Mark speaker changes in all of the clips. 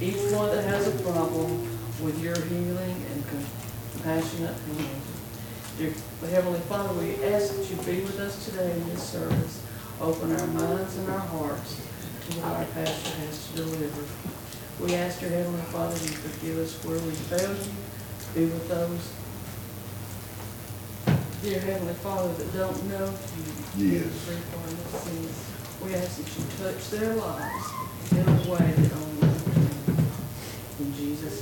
Speaker 1: each one that has a problem with your healing and compassionate hand. Dear Heavenly Father, we ask that you be with us today in this service. Open our minds and our hearts to what our pastor has to deliver. We ask your Heavenly Father, you forgive us where we failed you. Be with those Dear Heavenly Father, that don't know you.
Speaker 2: Yes.
Speaker 1: We ask that you touch their lives in a way that only you can. In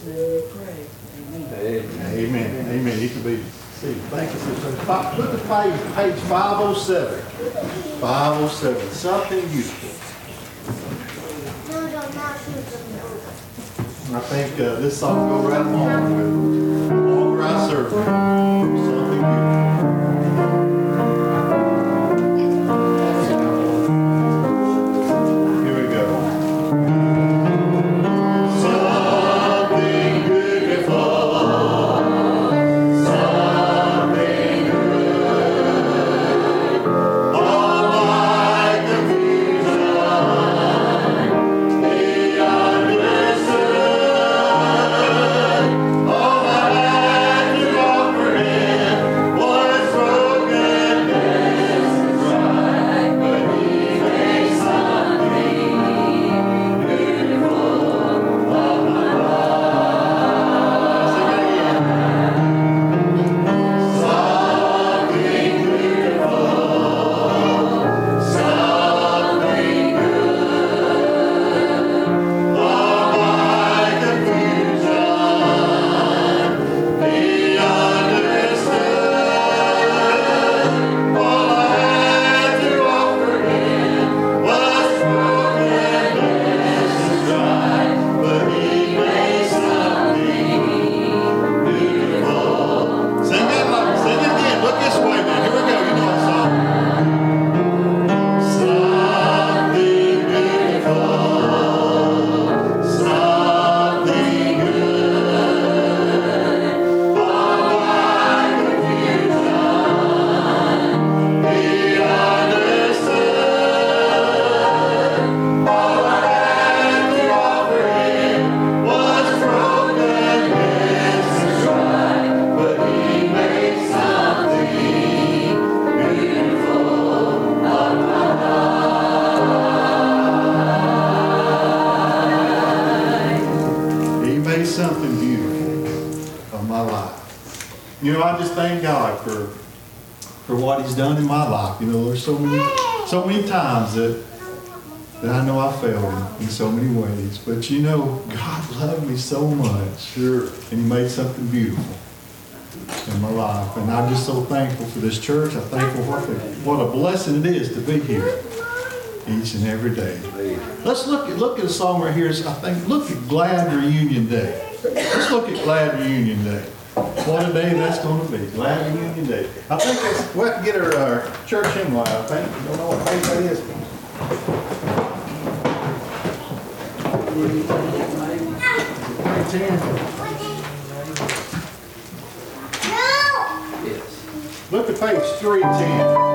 Speaker 1: Name we pray. Amen.
Speaker 2: Amen, amen. You can be seated. Thank you, sister. Look at page, page five oh seven. Five oh seven, something beautiful. I think uh, this song will go right along with the longer I serve. Something beautiful. So many so many times that that I know I failed him in so many ways. But you know, God loved me so much. Sure. And He made something beautiful in my life. And I'm just so thankful for this church. I'm thankful what, what a blessing it is to be here each and every day. Let's look at look at a song right here. I think look at Glad Reunion Day. Let's look at Glad Reunion Day. What a day that's going to be. Glad Reunion Day. I think that's, we have to get our, our uh, church hymnal, I think. I don't know what page that is. Look at page 310.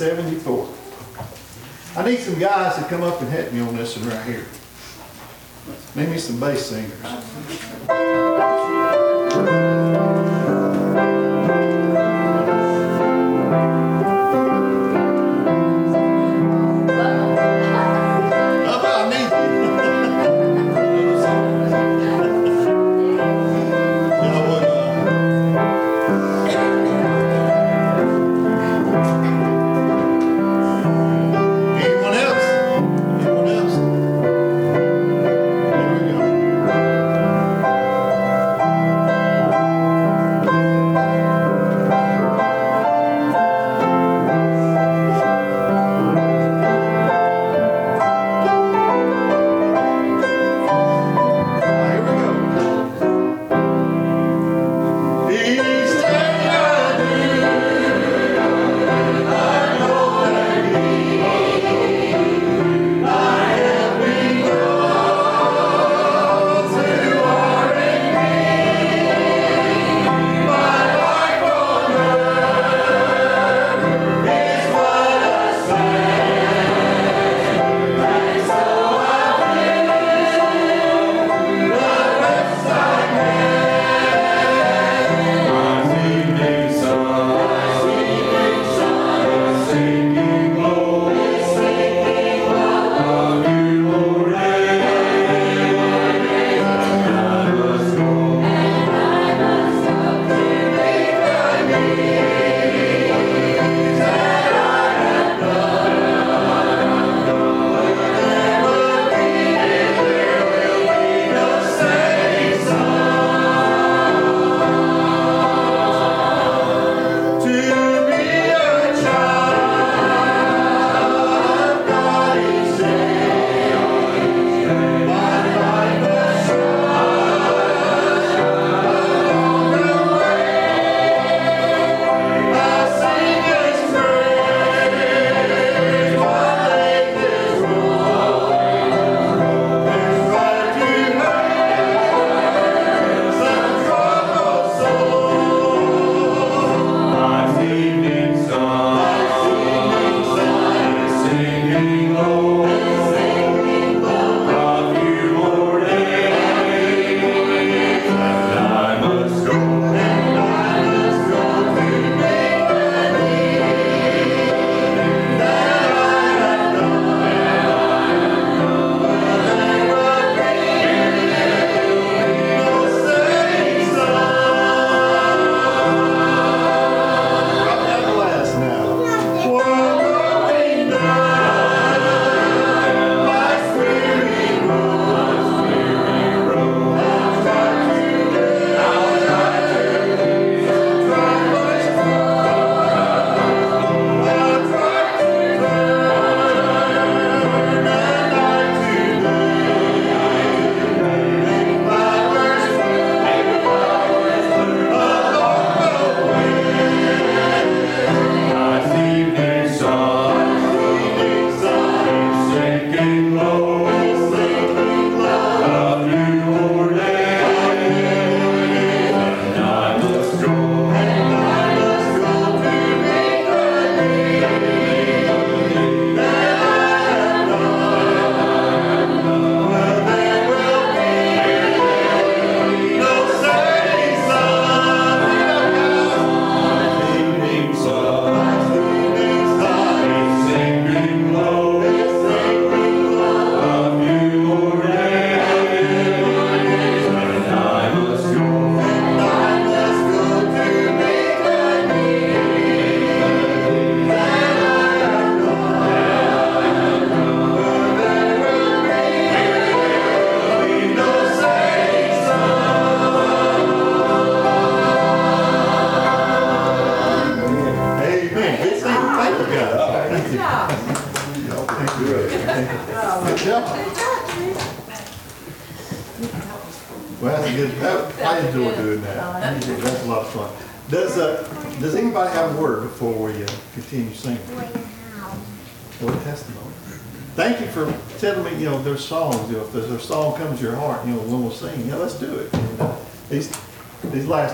Speaker 2: Seventy-four. I need some guys to come up and help me on this one right here. Maybe some bass singers.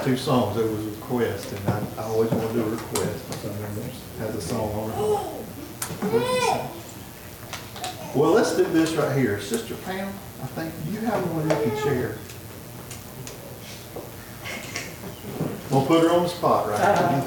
Speaker 2: two songs, it was a request, and I, I always want to do a request, so has a song on it. Well, let's do this right here. Sister Pam, I think you have one you can share. We'll put her on the spot right now.
Speaker 3: Uh-huh.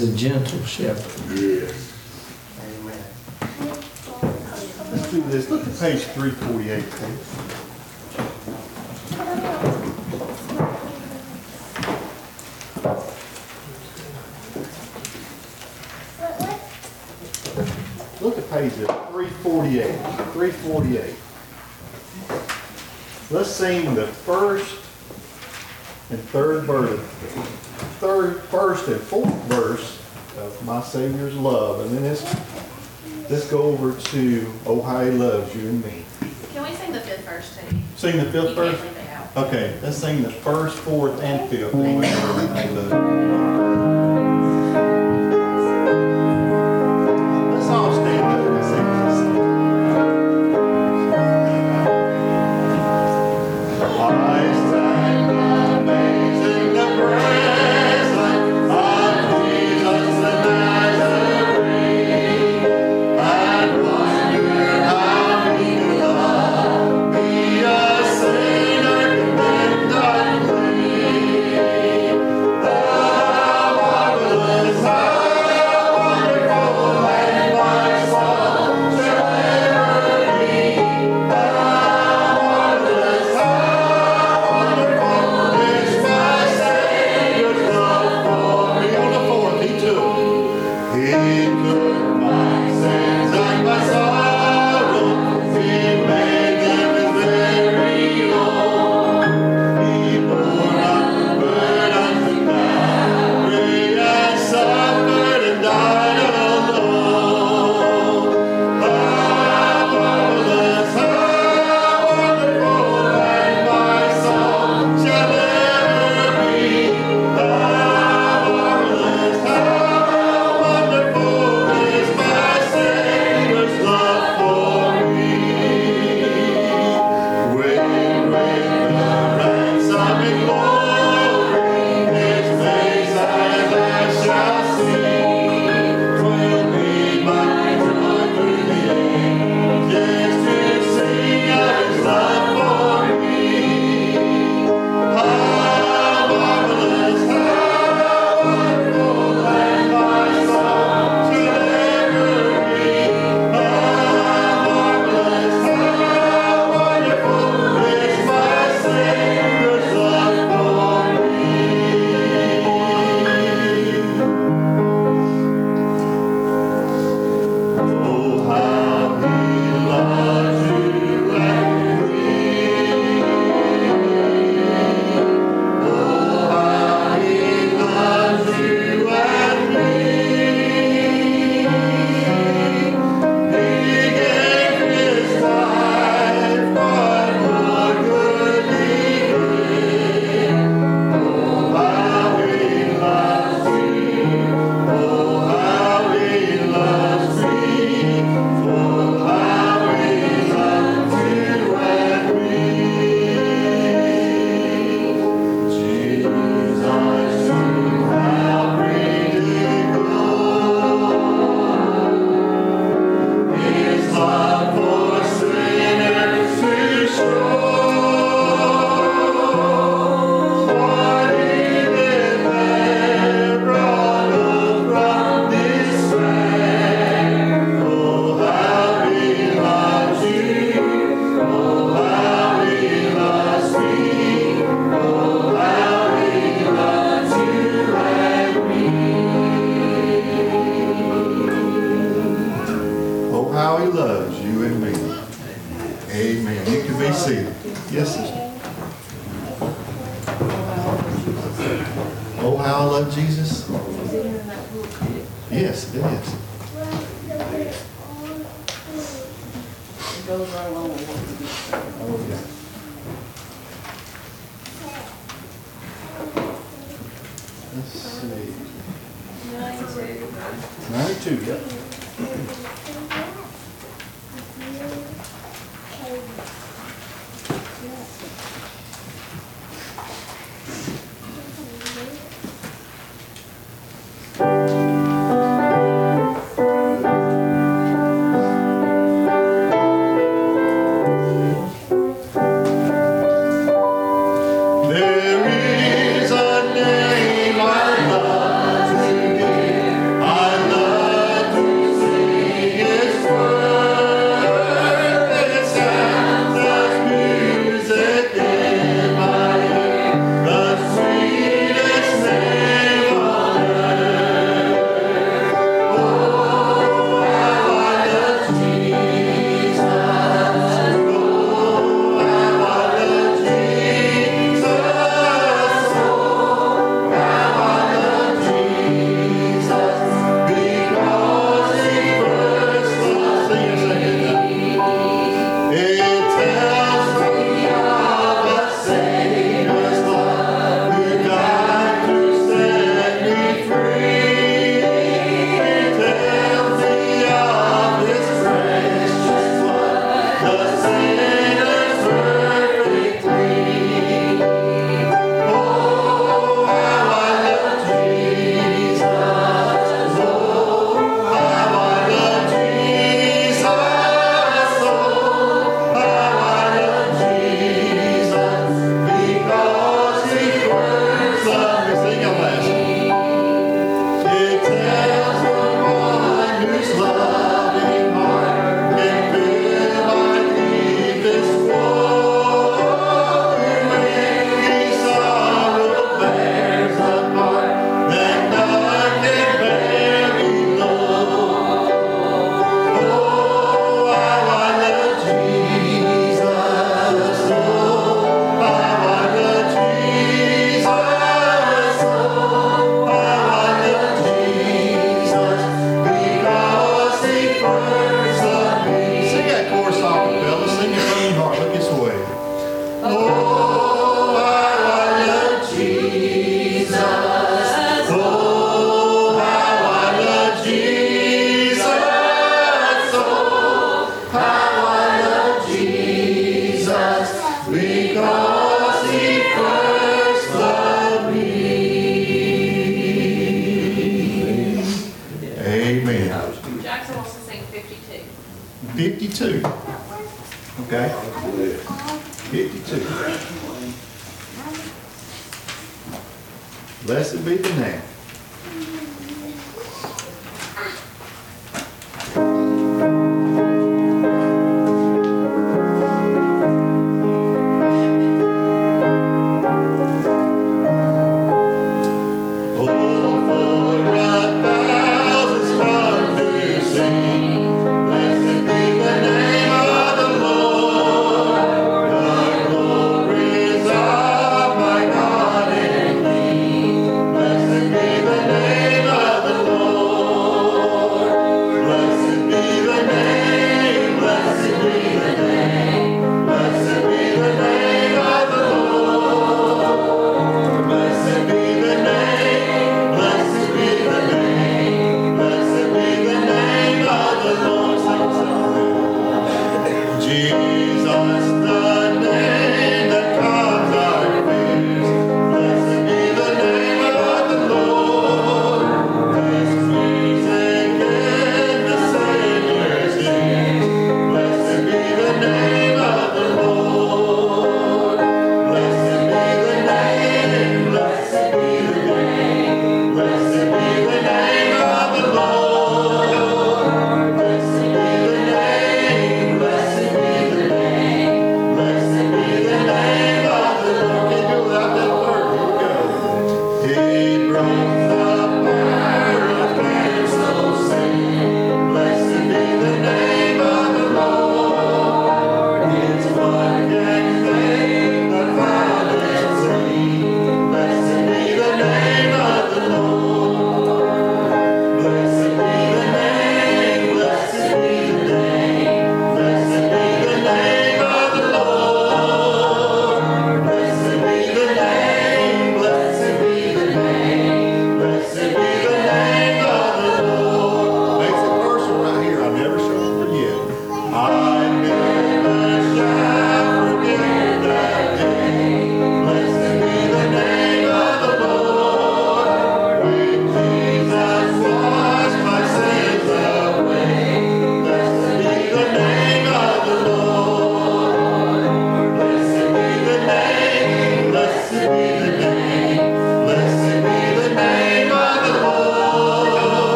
Speaker 3: A gentle shepherd.
Speaker 4: Yes.
Speaker 2: Amen. Let's do this. Look at page 348, please. Look at page 348. 348. Let's sing the first and third verse. Third, first and fourth verse of my Savior's love, and then let's, let's go over to Oh How He Loves You and Me.
Speaker 5: Can we sing the fifth verse too?
Speaker 2: Sing the fifth
Speaker 5: you
Speaker 2: verse? Okay, let's sing the first, fourth, and fifth.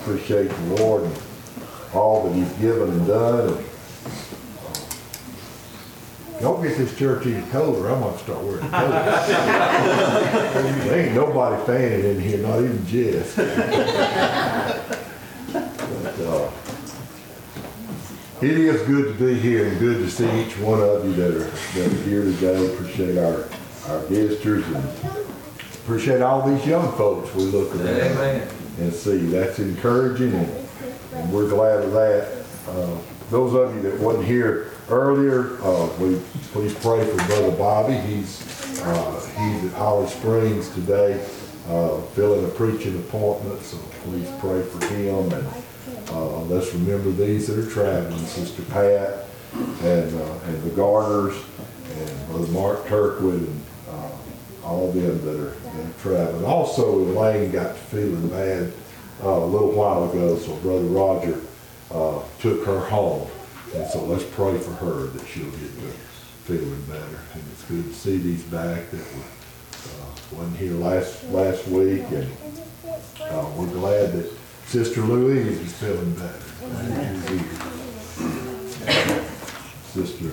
Speaker 4: Appreciate the Lord and all that He's given and done. Uh, Don't get this church any colder, I'm gonna start wearing coats. There ain't nobody fanning in here, not even Jess. But, uh, It is good to be here and good to see each one of you that are, that are here today. Appreciate our, our visitors and appreciate all these young folks we look around
Speaker 3: Amen.
Speaker 4: And see. That's encouraging and, we're glad of that. Uh, Those of you that wasn't here earlier, uh, we, please pray for Brother Bobby. He's, uh, he's at Holly Springs today, uh, filling a preaching appointment, so please pray for him. And, uh, let's remember these that are traveling, Sister Pat and, uh, and the Garners and Brother Mark Turkwood and, all them that are, traveling. Also, Elaine got to feeling bad uh, a little while ago, so Brother Roger uh, took her home. And so let's pray for her that she'll get to feeling better. And it's good to see these back that were, uh, wasn't here last, last week. And uh, we're glad that Sister Louise is feeling better. Sister,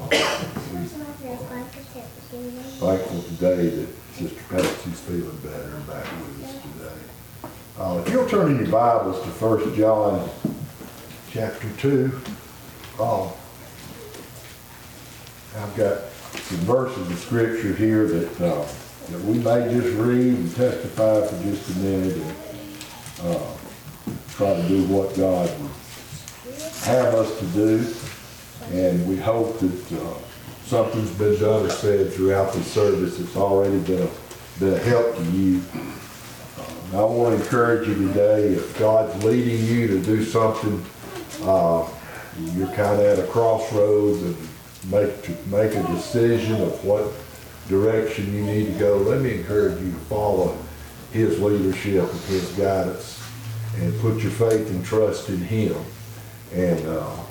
Speaker 4: uh, thankful today that Sister Patsy's feeling better and back with us today. Uh, if you'll turn in your Bibles to First John, chapter two, uh, I've got some verses of scripture here that, uh, that we may just read and testify for just a minute and, uh, try to do what God would have us to do. And we hope that, uh, something's been done or said throughout the service it's already been a, been a help to you. And I want to encourage you today, if God's leading you to do something, uh, you're kind of at a crossroads and make, to make a decision of what direction you need to go, let me encourage you to follow His leadership and His guidance and put your faith and trust in Him. And, uh, uh,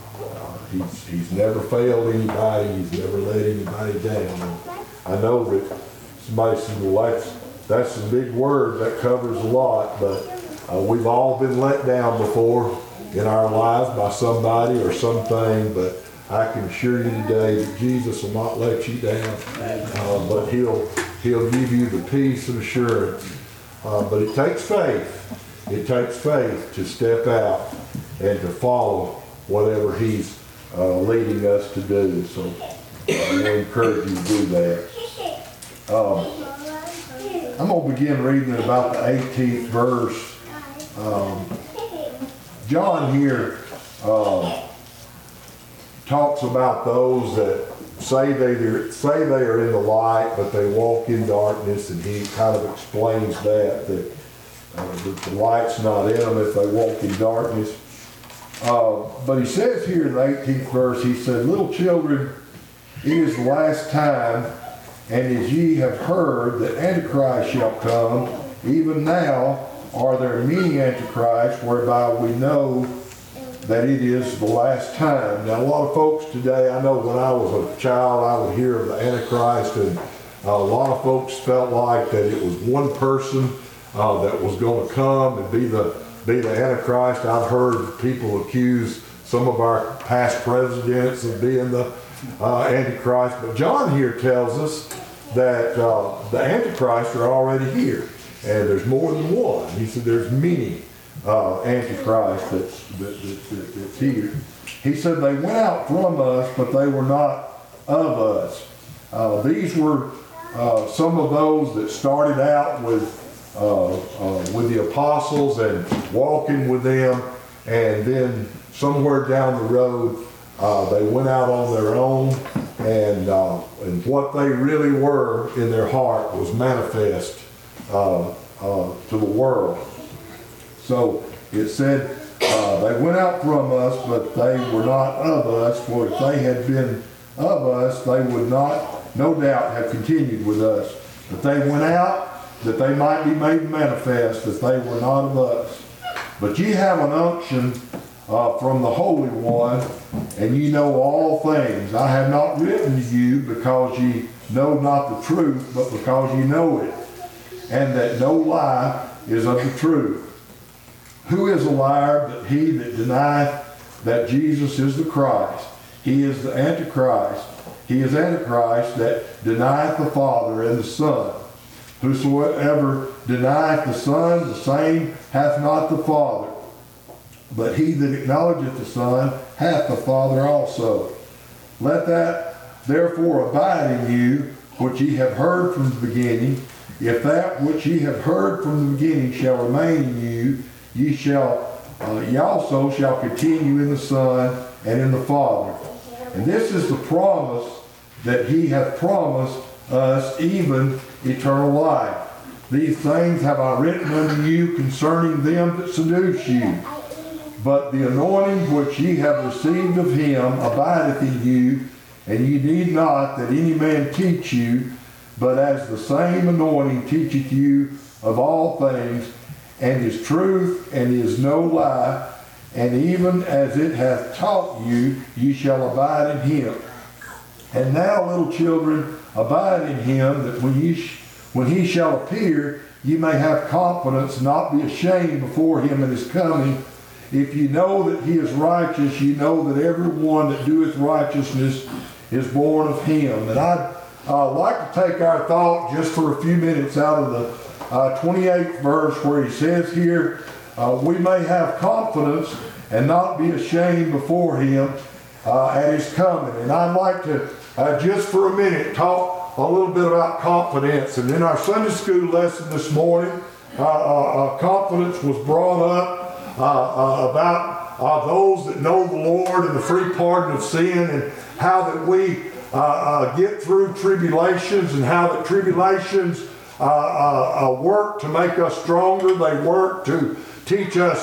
Speaker 4: he's, he's never failed anybody, he's never let anybody down. I know that somebody says, well, that's, that's a big word, that covers a lot, but uh, we've all been let down before in our lives by somebody or something, but I can assure you today that Jesus will not let you down, uh, but he'll, he'll give you the peace and assurance. Uh, but it takes faith. It takes faith to step out and to follow whatever he's uh, leading us to do. So uh, I encourage you to do that. Um, I'm going to begin reading about the 18th verse. Um, John here um, talks about those that say they say they are in the light, but they walk in darkness, and he kind of explains that that, uh, that the light's not in them if they walk in darkness. Uh, but he says here in the 18th verse, he said, "Little children, it is the last time, and as ye have heard that Antichrist shall come, even now are there many Antichrists, whereby we know that it is the last time. Now, a lot of folks today, I know when I was a child, I would hear of the Antichrist, and a lot of folks felt like that it was one person uh, that was going to come and be the be the Antichrist. I've heard people accuse some of our past presidents of being the uh, Antichrist, but John here tells us that uh, the Antichrist are already here, and there's more than one. He said there's many uh, Antichrist that's, that, that, that, that's here. He said they went out from us, but they were not of us. Uh, these were uh, some of those that started out with uh, uh, with the apostles and walking with them, and then somewhere down the road uh, they went out on their own, and uh, and what they really were in their heart was manifest uh, uh, to the world. So it said, they went out from us, but they were not of us, for if they had been of us, they would not, no doubt, have continued with us. But they went out, that they might be made manifest, that they were not of us. But ye have an unction uh, from the Holy One, and ye know all things. I have not written to you because ye know not the truth, but because ye know it, and that no lie is of the truth. Who is a liar but he that denieth that Jesus is the Christ? He is the Antichrist. He is Antichrist that denieth the Father and the Son. Whosoever denieth the Son, the same hath not the Father. But he that acknowledgeth the Son hath the Father also. Let that therefore abide in you, which ye have heard from the beginning. If that which ye have heard from the beginning shall remain in you, ye shall, uh, ye also shall continue in the Son and in the Father. And this is the promise that he hath promised us, even eternal life. These things have I written unto you concerning them that seduce you. But the anointing which ye have received of him abideth in you, and ye need not that any man teach you, but as the same anointing teacheth you of all things, and is truth, and is no lie, and even as it hath taught you, ye shall abide in him. And now, little children, abide in him, that when, sh- when he shall appear, ye may have confidence, not be ashamed before him in his coming. If ye know that he is righteous, ye know that everyone that doeth righteousness is born of him. And I'd uh, like to take our thought just for a few minutes out of the uh, 28th verse where he says here, uh, we may have confidence and not be ashamed before him uh, at his coming. And I'd like to uh, just for a minute talk a little bit about confidence. And in our Sunday school lesson this morning, uh, uh, uh, confidence was brought up uh, uh, about those that know the Lord and the free pardon of sin and how that we get through tribulations and how that tribulations work to make us stronger. They work to teach us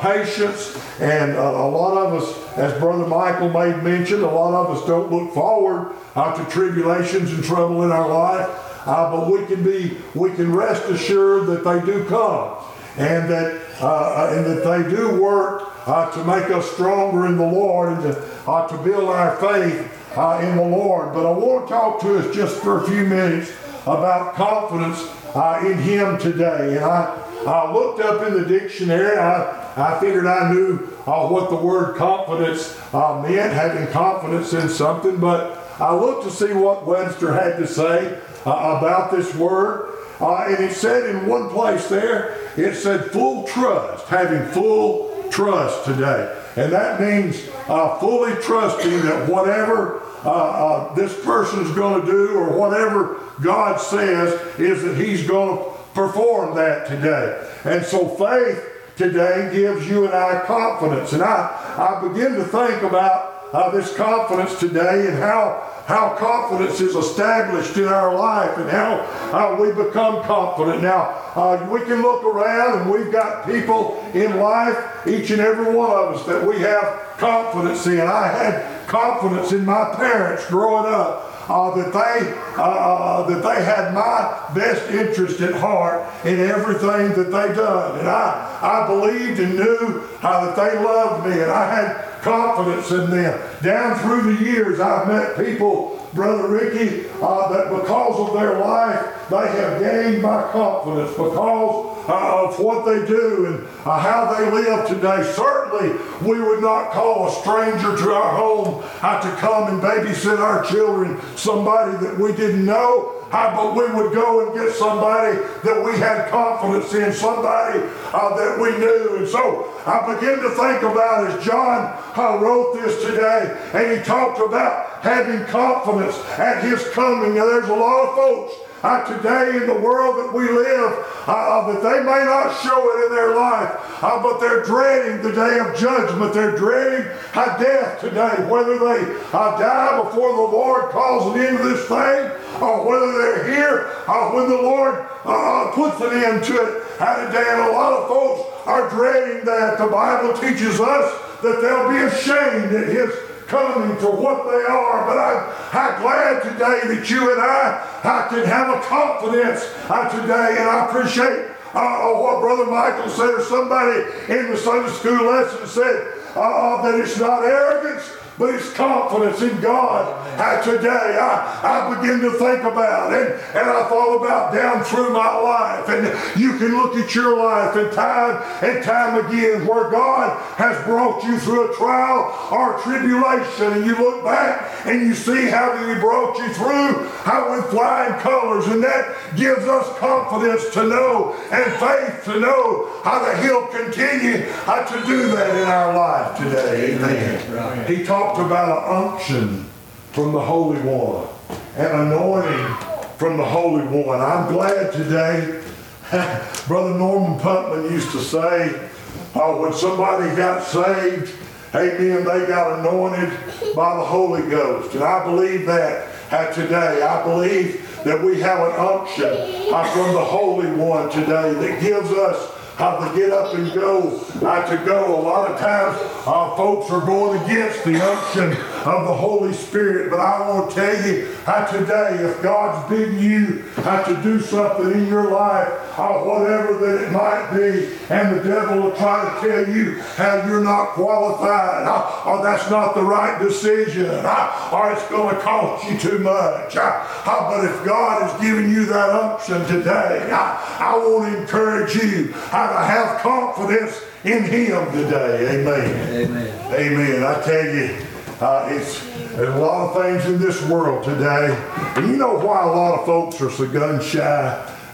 Speaker 4: patience. And a lot of us, as Brother Michael made mention, a lot of us don't look forward uh, to tribulations and trouble in our life. Uh, but we can be, we can rest assured that they do come, and that uh, and that they do work uh, to make us stronger in the Lord and to, uh, to build our faith uh, in the Lord. But I want to talk to us just for a few minutes about confidence uh, in Him today. And I, I looked up in the dictionary. I, I figured I knew uh, what the word confidence uh, meant, having confidence in something. But I looked to see what Webster had to say uh, about this word. Uh, and it said in one place there, it said full trust, having full trust today. And that means uh, fully trusting that whatever uh, this person's going to do or whatever God says is that He's going to perform that today. And so faith today gives you and I confidence. And I, I begin to think about uh, this confidence today and how, how confidence is established in our life and how, how we become confident. Now, uh, we can look around and we've got people in life, each and every one of us, that we have confidence in. I had confidence in my parents growing up. Uh, that they uh, uh, that they had my best interest at heart in everything that they done, and I I believed and knew how that they loved me, and I had confidence in them. Down through the years, I've met people, Brother Ricky, uh, that because of their life, they have gained my confidence because uh, of what they do and uh, how they live today. Certainly, we would not call a stranger to our home uh, to come and babysit our children, somebody that we didn't know. Uh, but we would go and get somebody that we had confidence in, somebody uh, that we knew. And so I begin to think about as John uh, wrote this today, and he talked about having confidence at his coming. Now, there's a lot of folks uh, today in the world that we live uh, that they may not show it in their life, uh, but they're dreading the day of judgment. They're dreading uh, death today, whether they uh, die before the Lord calls an end to this thing, or whether they're here uh, when the Lord uh, puts an end to it uh, today. And a lot of folks are dreading that. The Bible teaches us that they'll be ashamed at His coming for what they are. But I'm, I'm glad today that you and I, I can have a confidence uh, today, and I appreciate uh, what Brother Michael said, or somebody in the Sunday school lesson said uh, that it's not arrogance. But it's confidence in God. Uh, today, I, I begin to think about and, and I thought about down through my life. And you can look at your life and time and time again where God has brought you through a trial or a tribulation. And you look back and you see how He brought you through, how with flying colors. And that gives us confidence to know and faith to know how that He'll continue how to do that in our life today. Amen. He talked about an unction from the Holy One, an anointing from the Holy One. I'm glad today, Brother Norman Putman used to say, uh, when somebody got saved, amen, they got anointed by the Holy Ghost. And I believe that today. I believe that we have an unction uh, from the Holy One today that gives us how to get up and go, uh, to go. A lot of times, uh, folks are going against the unction of the Holy Spirit. But I want to tell you how today, if God's bidding you how to do something in your life, uh, whatever that it might be, and the devil will try to tell you how you're not qualified, or that's not the right decision, or it's going to cost you too much. But if God has given you that option today, I, I want to encourage you how to have confidence in Him today. Amen.
Speaker 3: Amen.
Speaker 4: Amen. I tell you, uh, it's there's a lot of things in this world today, and you know why a lot of folks are so gun shy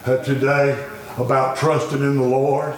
Speaker 4: uh, today about trusting in the Lord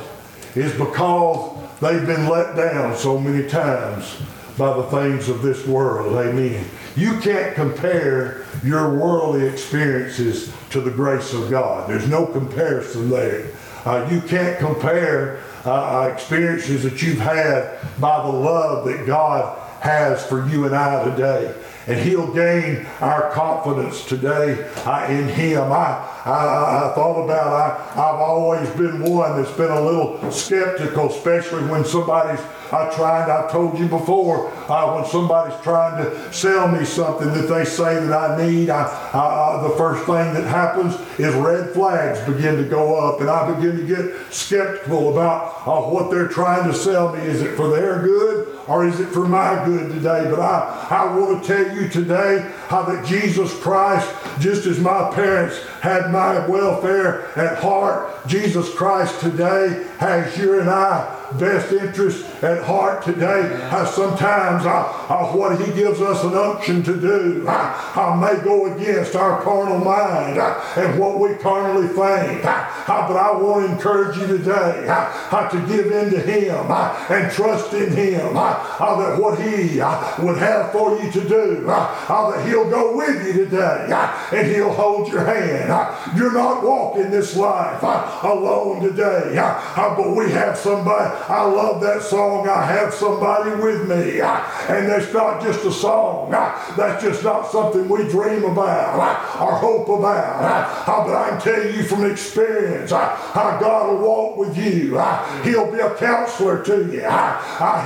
Speaker 4: is because they've been let down so many times by the things of this world. Amen. You can't compare your worldly experiences to the grace of God. There's no comparison there. Uh, you can't compare uh, uh, experiences that you've had by the love that God has for you and I today. And he'll gain our confidence today uh, in him. I, I, I thought about, I, I've always been one that's been a little skeptical, especially when somebody's I tried, I told you before, uh, when somebody's trying to sell me something that they say that I need, I, I- the first thing that happens is red flags begin to go up, and I begin to get skeptical about uh, what they're trying to sell me. Is it for their good or is it for my good today? But I, I want to tell you today how that Jesus Christ, just as my parents had my welfare at heart, Jesus Christ today has you and I best interest at heart today. How sometimes uh, uh, what he gives us an unction to do I, uh, may go against our carnal mind uh, and what we carnally think. Uh, uh, but I want to encourage you today uh, uh, to give in to him uh, and trust in him uh, uh, that what he uh, would have for you to do, uh, uh, that he'll go with you today uh, and he'll hold your hand. Uh, you're not walking this life uh, alone today, uh, uh, but we have somebody. I love that song. I have somebody with me. And that's not just a song. That's just not something we dream about or hope about. But I can tell you from experience how God will walk with you. He'll be a counselor to you.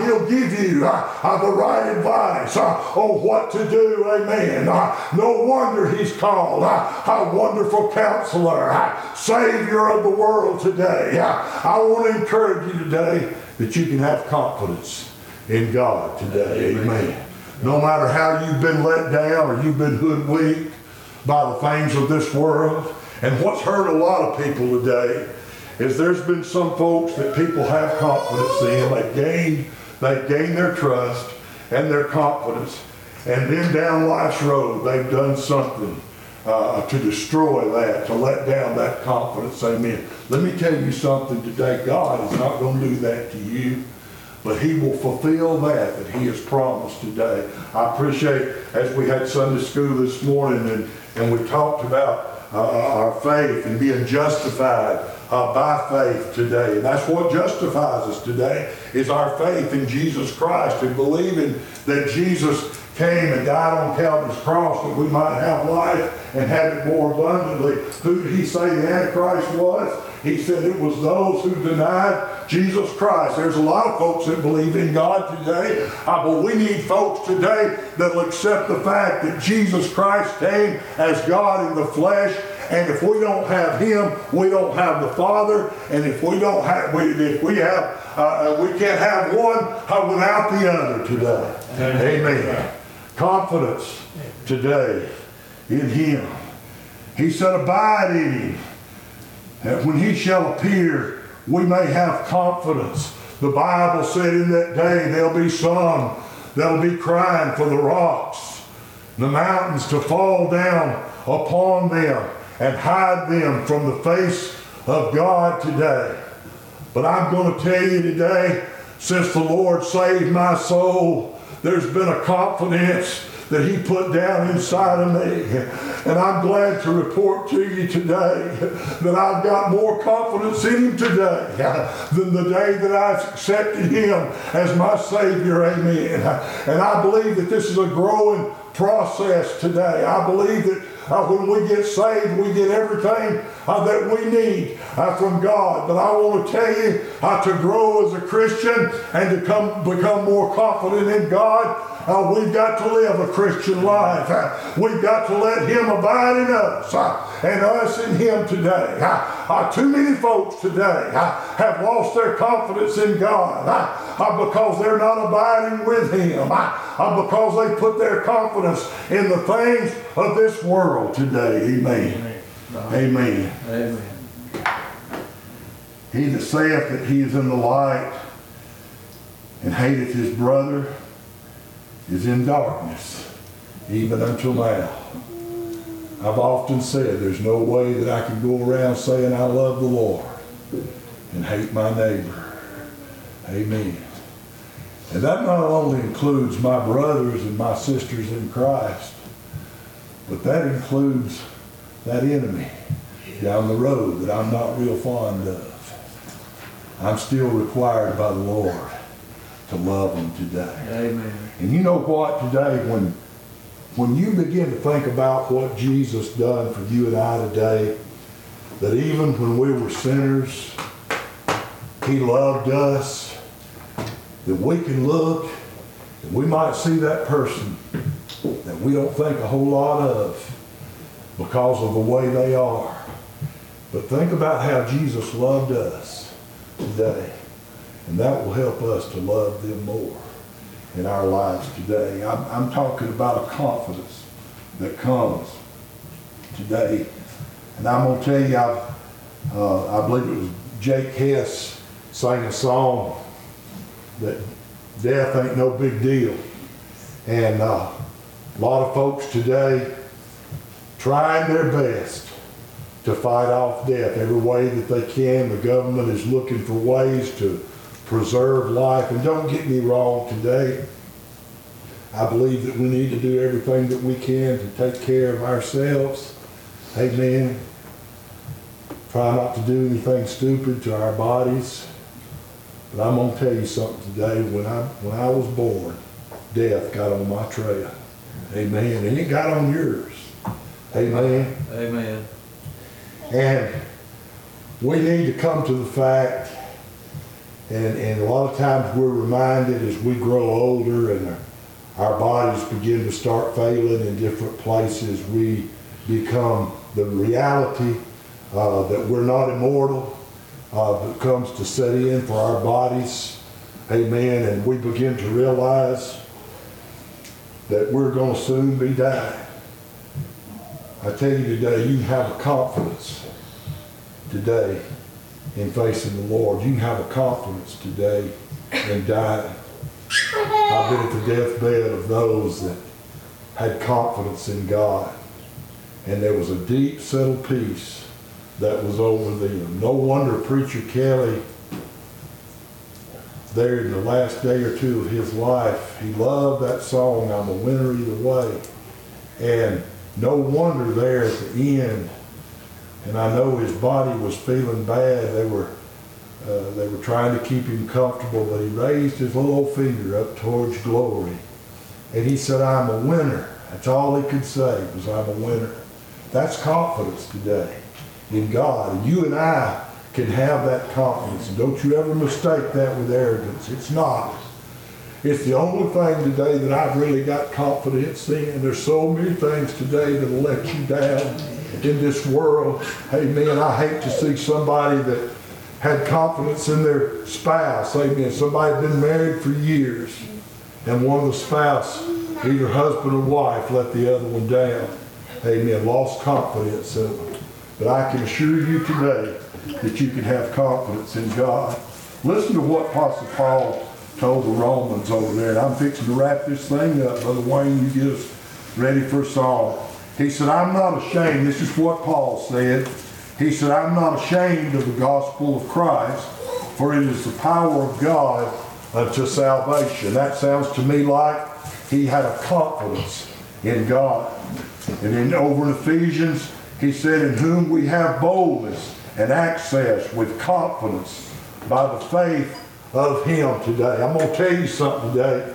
Speaker 4: He'll give you the right advice on what to do. Amen. No wonder he's called a wonderful counselor, Savior of the world today. I want to encourage you today that you can have confidence in God today. Amen. No matter how you've been let down or you've been hoodwinked by the things of this world. And what's hurt a lot of people today is there's been some folks that people have confidence in. They gain, they gain their trust and their confidence. And then down life's road, they've done something uh, to destroy that, to let down that confidence. Amen. Let me tell you something today. God is not going to do that to you, but He will fulfill that that He has promised today. I appreciate as we had Sunday school this morning and, and we talked about uh, our faith and being justified uh, by faith today. And that's what justifies us today is our faith in Jesus Christ and believing that Jesus came and died on Calvary's cross that we might have life and have it more abundantly. Who did he say the Antichrist was? He said it was those who denied Jesus Christ. There's a lot of folks that believe in God today, uh, but we need folks today that will accept the fact that Jesus Christ came as God in the flesh and if we don't have Him, we don't have the Father. And if we don't have, we, if we have, uh, we can't have one uh, without the other today. Amen. Confidence today in Him. He said, "Abide in Him, that when He shall appear, we may have confidence." The Bible said, "In that day there'll be some that'll be crying for the rocks." the mountains to fall down upon them and hide them from the face of God today. But I'm going to tell you today, since the Lord saved my soul, there's been a confidence that He put down inside of me. And I'm glad to report to you today that I've got more confidence in Him today than the day that I accepted Him as my Savior. Amen. And I believe that this is a growing process today. I believe that uh, when we get saved, we get everything uh, that we need uh, from God. But I want to tell you uh, to grow as a Christian and to come become more confident in God. Uh, we've got to live a Christian life. Uh, we've got to let Him abide in us uh, and us in Him today. Uh, uh, too many folks today uh, have lost their confidence in God because they're not abiding with Him, because they put their confidence in the things of this world today. Amen. Amen.
Speaker 3: Amen.
Speaker 4: He that saith that he is in the light and hateth his brother is in darkness, even until now. I've often said there's no way that I can go around saying I love the Lord and hate my neighbor. Amen. And that not only includes my brothers and my sisters in Christ, but that includes that enemy down the road that I'm not real fond of. I'm still required by the Lord to love them today.
Speaker 3: Amen.
Speaker 4: And you know what today, when, when you begin to think about what Jesus done for you and I today, that even when we were sinners, he loved us, that we can look and we might see that person that we don't think a whole lot of because of the way they are. But think about how Jesus loved us today. And that will help us to love them more in our lives today. I'm, I'm talking about a confidence that comes today. And I'm going to tell you, I, uh, I believe it was Jake Hess sang a song that death ain't no big deal. And uh, a lot of folks today trying their best to fight off death every way that they can. The government is looking for ways to preserve life. And don't get me wrong today. I believe that we need to do everything that we can to take care of ourselves. Amen. Try not to do anything stupid to our bodies. But I'm gonna tell you something today. When I when I was born, death got on my trail. Amen. And it got on yours. Amen.
Speaker 3: Amen.
Speaker 4: And we need to come to the fact, and, and a lot of times we're reminded as we grow older and our, our bodies begin to start failing in different places, we become the reality uh, that we're not immortal uh, that comes to set in for our bodies. Amen. And we begin to realize that we're going to soon be dying. I tell you today, you have a confidence today in facing the Lord. You can have a confidence today in dying. I've been at the deathbed of those that had confidence in God. And there was a deep, settled peace that was over them. No wonder Preacher Kelly, there in the last day or two of his life, he loved that song, I'm a winner either way. And no wonder there at the end, and I know his body was feeling bad. They were uh, they were trying to keep him comfortable, but he raised his little finger up towards glory, and he said, "I'm a winner." That's all he could say was, "I'm a winner." That's confidence today in God, and you and I can have that confidence. And don't you ever mistake that with arrogance. It's not. It's the only thing today that I've really got confidence in. There's so many things today that'll let you down in this world. Amen. I hate to see somebody that had confidence in their spouse. Amen. Somebody had been married for years and one of the spouse, either husband or wife, let the other one down. Amen. Lost confidence in them. But I can assure you today that you can have confidence in God. Listen to what Apostle Paul told the Romans over there. And I'm fixing to wrap this thing up. Brother Wayne, you get us ready for a song. He said, I'm not ashamed. This is what Paul said. He said, I'm not ashamed of the gospel of Christ, for it is the power of God unto salvation. That sounds to me like he had a confidence in God. And then over in Ephesians, he said, In whom we have boldness and access with confidence by the faith of him today. I'm going to tell you something today.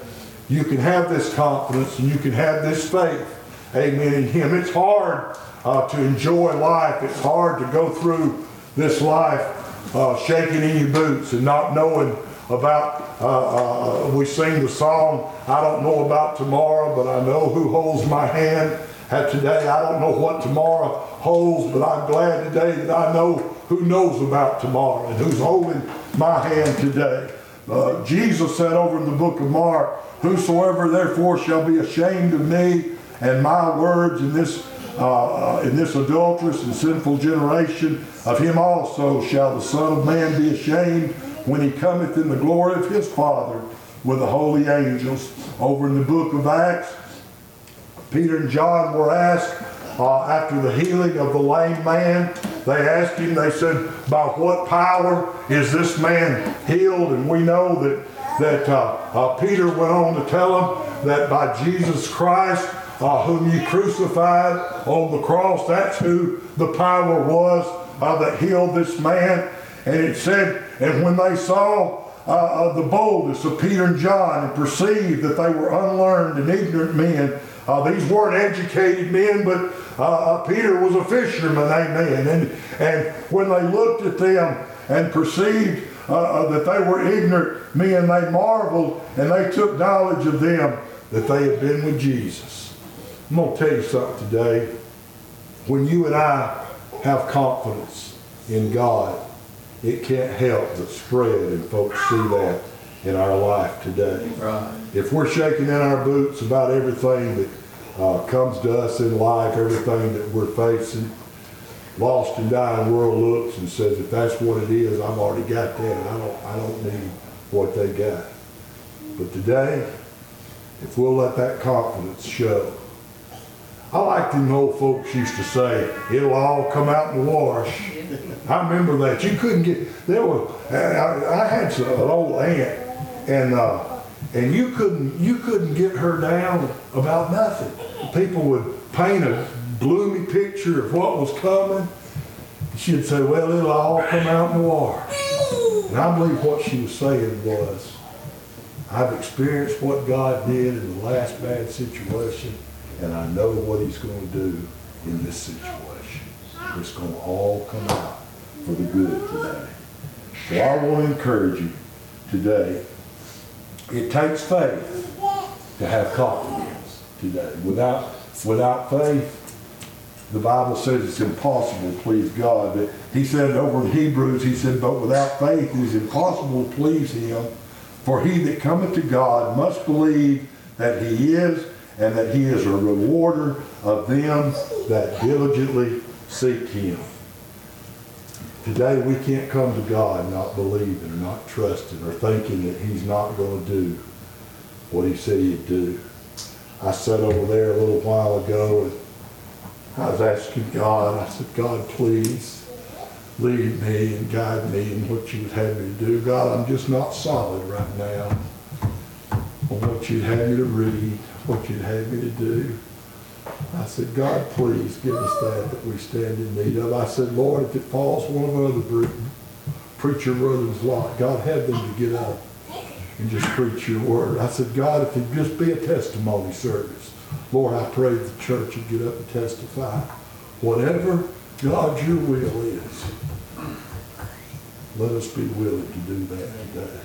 Speaker 4: You can have this confidence and you can have this faith. Amen. In him. It's hard uh, to enjoy life. It's hard to go through this life uh, shaking in your boots and not knowing about, uh, uh, we sing the song, I don't know about tomorrow, but I know who holds my hand. And today, I don't know what tomorrow holds, but I'm glad today that I know who knows about tomorrow and who's holding my hand today. Uh, Jesus said over in the book of Mark, Whosoever therefore shall be ashamed of me and my words in this uh, uh, in this adulterous and sinful generation, of him also shall the Son of Man be ashamed when he cometh in the glory of his Father with the holy angels. Over in the book of Acts, Peter and John were asked uh, after the healing of the lame man. They asked him, they said, by what power is this man healed? And we know that, that uh, uh, Peter went on to tell them that by Jesus Christ, uh, whom you crucified on the cross, that's who the power was uh, that healed this man. And it said, and when they saw uh, the boldness of Peter and John and perceived that they were unlearned and ignorant men, uh, these weren't educated men, but uh, uh, Peter was a fisherman, amen. And, and when they looked at them and perceived uh, that they were ignorant men, they marveled and they took knowledge of them that they had been with Jesus. I'm going to tell you something today. When you and I have confidence in God, it can't help but spread and folks see that in our life today.
Speaker 2: Right.
Speaker 4: If we're shaking in our boots about everything that uh, comes to us in life, everything that we're facing, lost and dying world looks and says, if that's what it is, I've already got that. I don't, I don't need what they got. But today, if we'll let that confidence show, I like them old folks used to say, it'll all come out in the wash. I remember that. You couldn't get, there was, I, I had some- an old aunt and, uh, and you couldn't, you couldn't get her down about nothing. People would paint a gloomy picture of what was coming. She'd say, well, it'll all come out in the wash. And I believe what she was saying was, I've experienced what God did in the last bad situation, and I know what he's going to do in this situation. It's going to all come out for the good today. So I want to encourage you today. It takes faith to have confidence today. Without, without faith, the Bible says it's impossible to please God. But he said over in Hebrews, he said, but without faith it is impossible to please him. For he that cometh to God must believe that he is, and that he is a rewarder of them that diligently seek him. Today we can't come to God not believing or not trusting or thinking that he's not going to do what he said he'd do. I sat over there a little while ago and I was asking God, I said, God, please lead me and guide me in what you would have me to do. God, I'm just not solid right now on what you'd have me to read, what you'd have me to do. I said, God, please give us that that we stand in need of. I said, Lord, if it falls one of other br- preacher brothers' lot, God, have them to get up and just preach your word. I said, God, if it just be a testimony service, Lord, I pray the church would get up and testify. Whatever, God, your will is, let us be willing to do that today.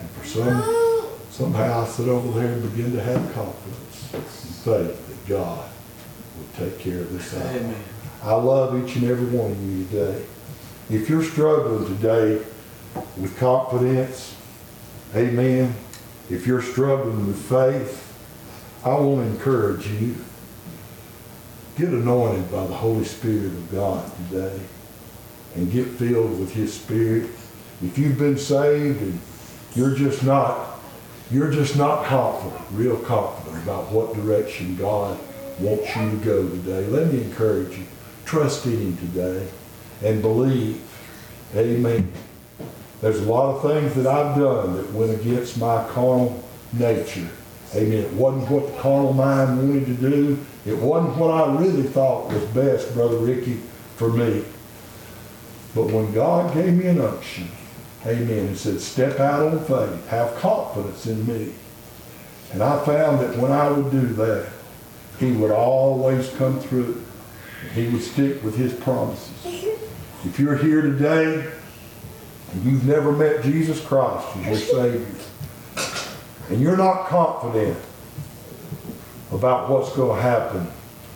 Speaker 4: And for some, somehow I sit over there and begin to have confidence and faith that God will take care of this out.
Speaker 2: Amen.
Speaker 4: I love each and every one of you today. If you're struggling today with confidence, amen. If you're struggling with faith, I want to encourage you. Get anointed by the Holy Spirit of God today and get filled with His Spirit. If you've been saved and you're just not, you're just not confident, real confident about what direction God wants you to go today, let me encourage you. Trust in Him today and believe. Amen. There's a lot of things that I've done that went against my carnal nature. Amen. It wasn't what the carnal mind wanted to do. It wasn't what I really thought was best, Brother Ricky, for me. But when God gave me an unction, amen, and said, step out on faith, have confidence in me. And I found that when I would do that, he would always come through. He would stick with his promises. If you're here today and you've never met Jesus Christ as your Savior, and you're not confident about what's going to happen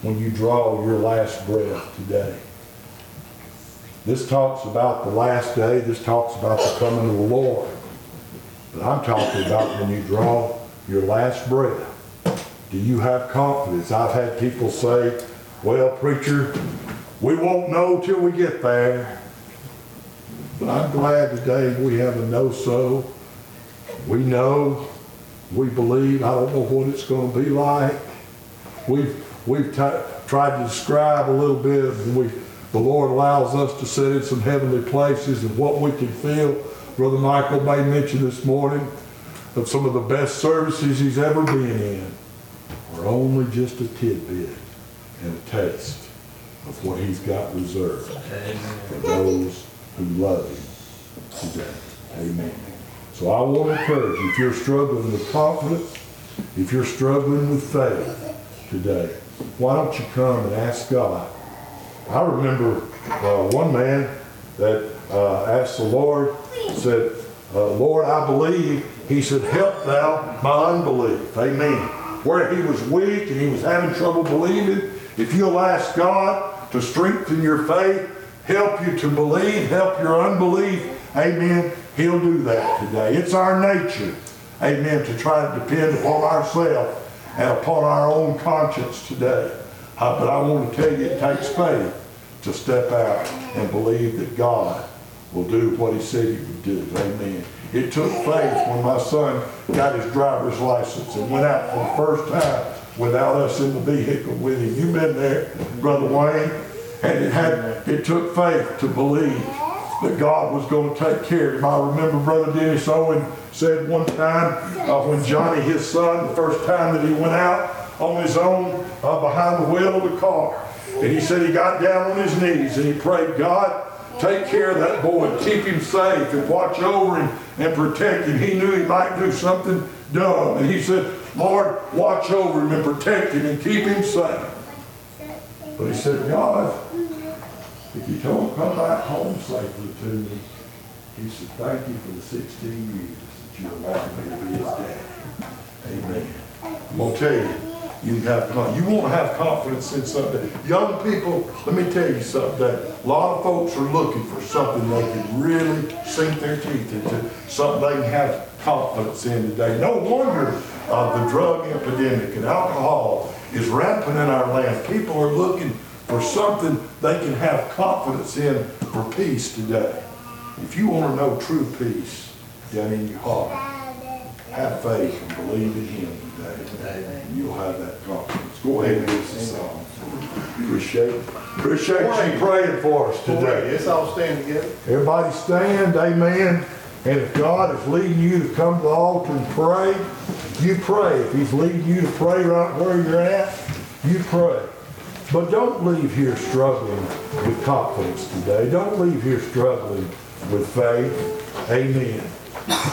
Speaker 4: when you draw your last breath today, this talks about the last day, this talks about the coming of the Lord. But I'm talking about when you draw your last breath. Do you have confidence? I've had people say, well, preacher, we won't know till we get there. But I'm glad today we have a no-so. We know, we believe, I don't know what it's going to be like. We've, we've ti- tried to describe a little bit, and we, the Lord allows us to sit in some heavenly places and what we can feel. Brother Michael made mention this morning of some of the best services he's ever been in are only just a tidbit and a taste of what he's got reserved for those who love him today. Amen. So I want to encourage you, if you're struggling with confidence, if you're struggling with faith today, why don't you come and ask God? I remember uh, one man that uh, asked the Lord, said, uh, Lord, I believe. He said, help thou my unbelief. Amen. Where he was weak and he was having trouble believing, if you'll ask God to strengthen your faith, help you to believe, help your unbelief, amen, he'll do that today. It's our nature, amen, to try to depend upon ourselves and upon our own conscience today. Uh, but I want to tell you, it takes faith to step out and believe that God will do what he said he would do. Amen. It took faith when my son got his driver's license and went out for the first time without us in the vehicle with him. You've been there, Brother Wayne. And it had it took faith to believe that God was going to take care of him. I remember Brother Dennis Owen said one time uh, when Johnny, his son, the first time that he went out on his own uh, behind the wheel of the car, and he said he got down on his knees and he prayed, God, take care of that boy keep him safe and watch over him and protect him. He knew he might do something dumb. And he said, Lord, watch over him and protect him and keep him safe. But he said, God, if you don't come back home safely to me, he said, thank you for the 16 years that you allowed me to be his dad. Amen. I'm going to tell you, you have you won't have confidence in something. Young people, let me tell you something. A lot of folks are looking for something they can really sink their teeth into, something they can have confidence in today. No wonder uh, the drug epidemic and alcohol is rampant in our land. People are looking for something they can have confidence in for peace today. If you want to know true peace down in your heart, have faith and believe in Him. And you'll have that confidence. Go ahead and give us a song. Appreciate, appreciate you praying for us today.
Speaker 2: Let's all stand together.
Speaker 4: Everybody stand, amen. And if God is leading you to come to the altar and pray, you pray. If He's leading you to pray right where you're at, you pray. But don't leave here struggling with confidence today. Don't leave here struggling with faith. Amen.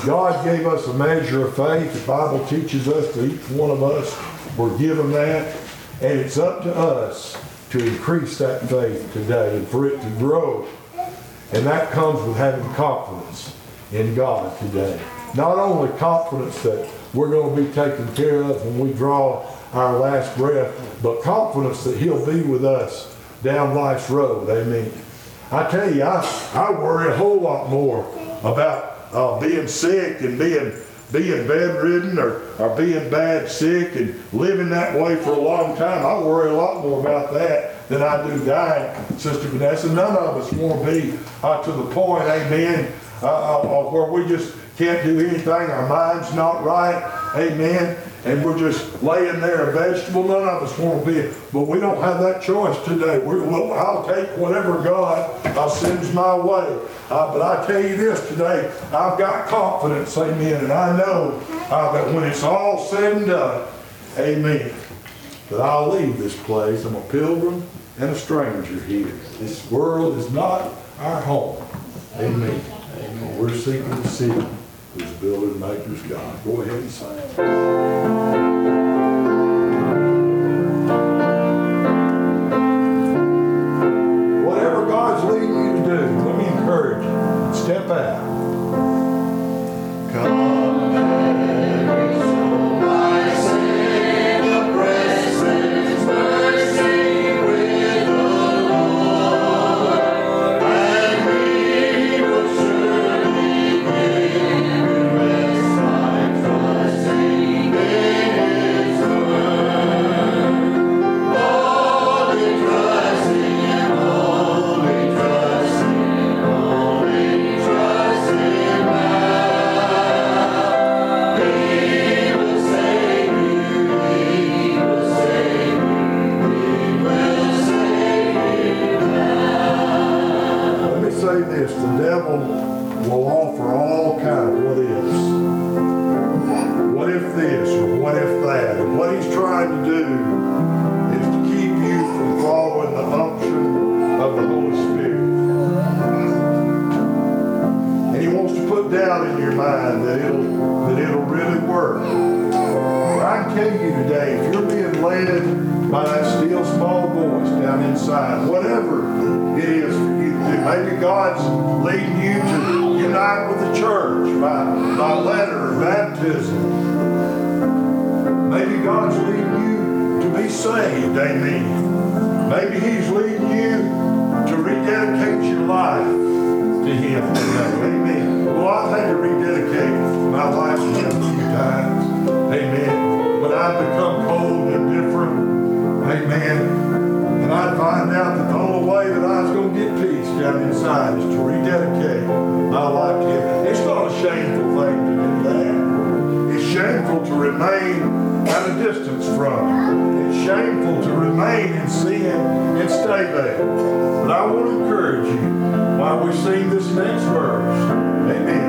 Speaker 4: God gave us a measure of faith. The Bible teaches us that each one of us were given that. And it's up to us to increase that faith today and for it to grow. And that comes with having confidence in God today. Not only confidence that we're going to be taken care of when we draw our last breath, but confidence that He'll be with us down life's road. Amen. I tell you, I, I worry a whole lot more about uh, being sick and being being bedridden or, or being bad sick and living that way for a long time. I worry a lot more about that than I do dying, Sister Vanessa. None of us want to be uh, to the point, amen, uh, where we just can't do anything. Our mind's not right, amen, and we're just laying there a vegetable. None of us want to be, but we don't have that choice today. We're, well, I'll take whatever God uh, sends my way. Uh, but I tell you this today, I've got confidence, amen, and I know uh, that when it's all said and done, amen, that I'll leave this place. I'm a pilgrim and a stranger here. This world is not our home. Amen. Amen. We're seeking the city whose builder and maker's God. Go ahead and sing. Whatever God's The devil will offer all kind of what ifs. What if this or what if that? And what he's trying to do is to keep you from following the unction of the Holy Spirit. And he wants to put doubt in your mind that it'll, that it'll really work. But I tell you today, if you're being led by that still small voice down inside, whatever it is to maybe God's leading you to unite with the church by, by letter or baptism. Maybe God's leading you to be saved, amen. Maybe He's leading you to rededicate your life to Him amen. Well, I've had to rededicate my life to Him a few times, amen. When I've become cold and different, amen. And I'd find out that the only way that I was going to get peace down inside is to rededicate my life to Him. It's not a shameful thing to do that. It's shameful to remain at a distance from Him. It's shameful to remain in sin and stay there. But I want to encourage you while we sing this next verse. Amen.